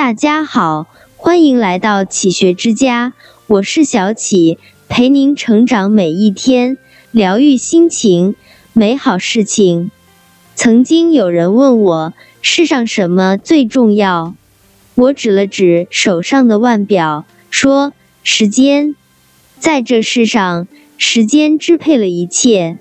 大家好，欢迎来到启学之家，我是小启，陪您成长每一天，疗愈心情，美好事情。曾经有人问我，世上什么最重要？我指了指手上的腕表，说：时间。在这世上，时间支配了一切，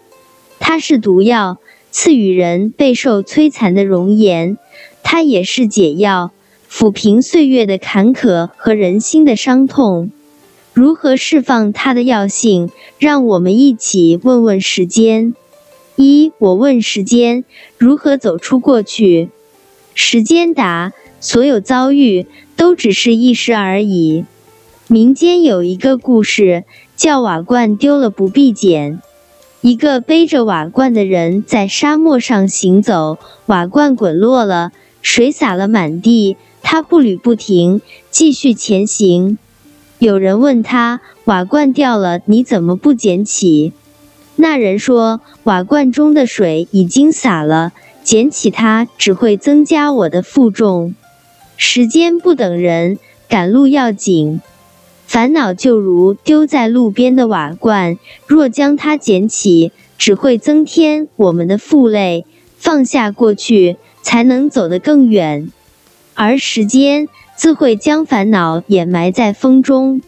它是毒药，赐予人备受摧残的容颜；它也是解药。抚平岁月的坎坷和人心的伤痛，如何释放它的药性？让我们一起问问时间。一，我问时间如何走出过去。时间答：所有遭遇都只是一时而已。民间有一个故事，叫瓦罐丢了不必捡。一个背着瓦罐的人在沙漠上行走，瓦罐滚落了，水洒了满地。他步履不停，继续前行。有人问他：“瓦罐掉了，你怎么不捡起？”那人说：“瓦罐中的水已经洒了，捡起它只会增加我的负重。”时间不等人，赶路要紧。烦恼就如丢在路边的瓦罐，若将它捡起，只会增添我们的负累。放下过去，才能走得更远。而时间自会将烦恼掩埋在风中。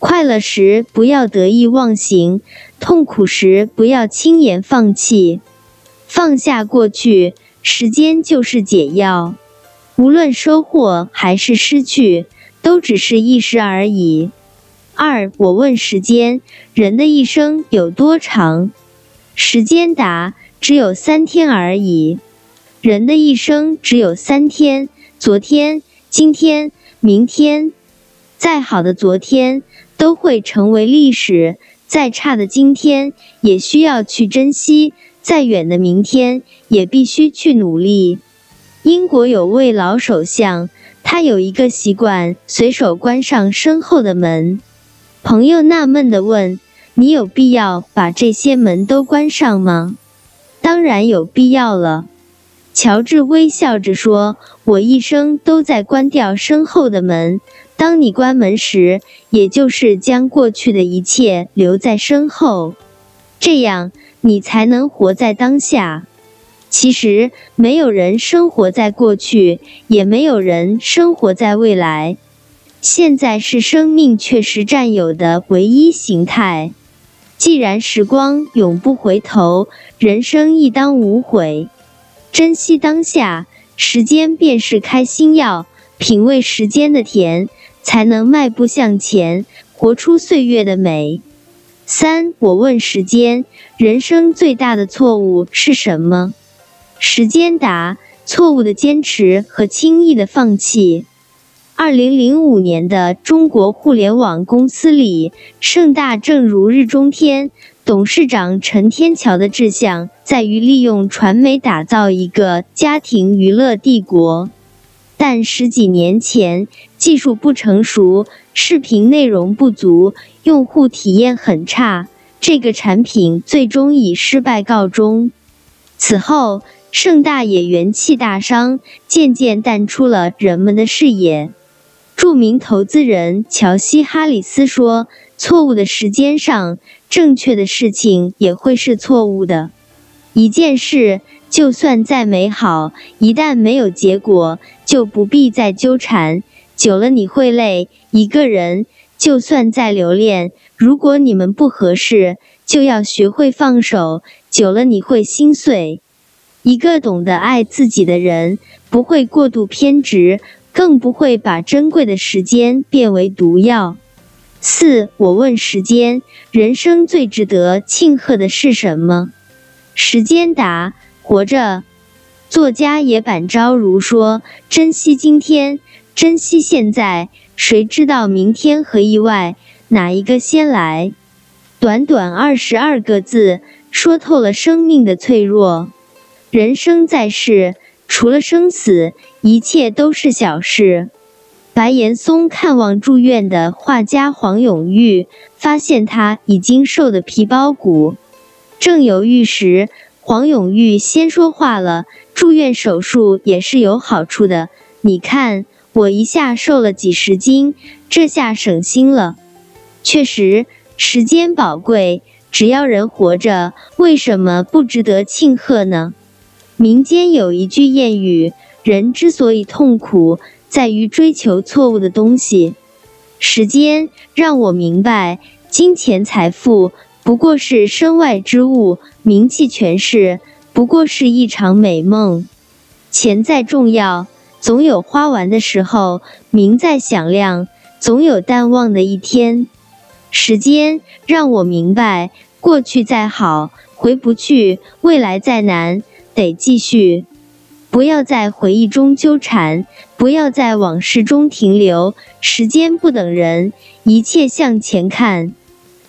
快乐时不要得意忘形，痛苦时不要轻言放弃。放下过去，时间就是解药。无论收获还是失去，都只是一时而已。二，我问时间：人的一生有多长？时间答：只有三天而已。人的一生只有三天。昨天、今天、明天，再好的昨天都会成为历史；再差的今天也需要去珍惜；再远的明天也必须去努力。英国有位老首相，他有一个习惯，随手关上身后的门。朋友纳闷地问：“你有必要把这些门都关上吗？”“当然有必要了。”乔治微笑着说：“我一生都在关掉身后的门。当你关门时，也就是将过去的一切留在身后，这样你才能活在当下。其实，没有人生活在过去，也没有人生活在未来。现在是生命确实占有的唯一形态。既然时光永不回头，人生亦当无悔。”珍惜当下，时间便是开心药。品味时间的甜，才能迈步向前，活出岁月的美。三，我问时间：人生最大的错误是什么？时间答：错误的坚持和轻易的放弃。二零零五年的中国互联网公司里，盛大正如日中天。董事长陈天桥的志向在于利用传媒打造一个家庭娱乐帝国，但十几年前技术不成熟，视频内容不足，用户体验很差，这个产品最终以失败告终。此后，盛大也元气大伤，渐渐淡出了人们的视野。著名投资人乔西·哈里斯说：“错误的时间上。”正确的事情也会是错误的。一件事就算再美好，一旦没有结果，就不必再纠缠，久了你会累。一个人就算再留恋，如果你们不合适，就要学会放手，久了你会心碎。一个懂得爱自己的人，不会过度偏执，更不会把珍贵的时间变为毒药。四，我问时间：人生最值得庆贺的是什么？时间答：活着。作家野坂昭如说：“珍惜今天，珍惜现在，谁知道明天和意外哪一个先来？”短短二十二个字，说透了生命的脆弱。人生在世，除了生死，一切都是小事。白岩松看望住院的画家黄永玉，发现他已经瘦得皮包骨。正犹豫时，黄永玉先说话了：“住院手术也是有好处的。你看，我一下瘦了几十斤，这下省心了。确实，时间宝贵，只要人活着，为什么不值得庆贺呢？民间有一句谚语：人之所以痛苦，在于追求错误的东西。时间让我明白，金钱财富不过是身外之物，名气权势不过是一场美梦。钱再重要，总有花完的时候；名再响亮，总有淡忘的一天。时间让我明白，过去再好回不去，未来再难得继续。不要在回忆中纠缠，不要在往事中停留。时间不等人，一切向前看。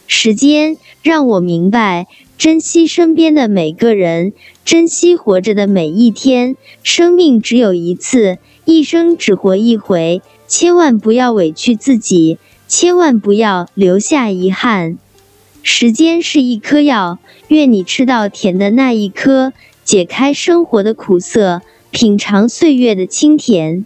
时间让我明白，珍惜身边的每个人，珍惜活着的每一天。生命只有一次，一生只活一回，千万不要委屈自己，千万不要留下遗憾。时间是一颗药，愿你吃到甜的那一颗，解开生活的苦涩。品尝岁月的清甜，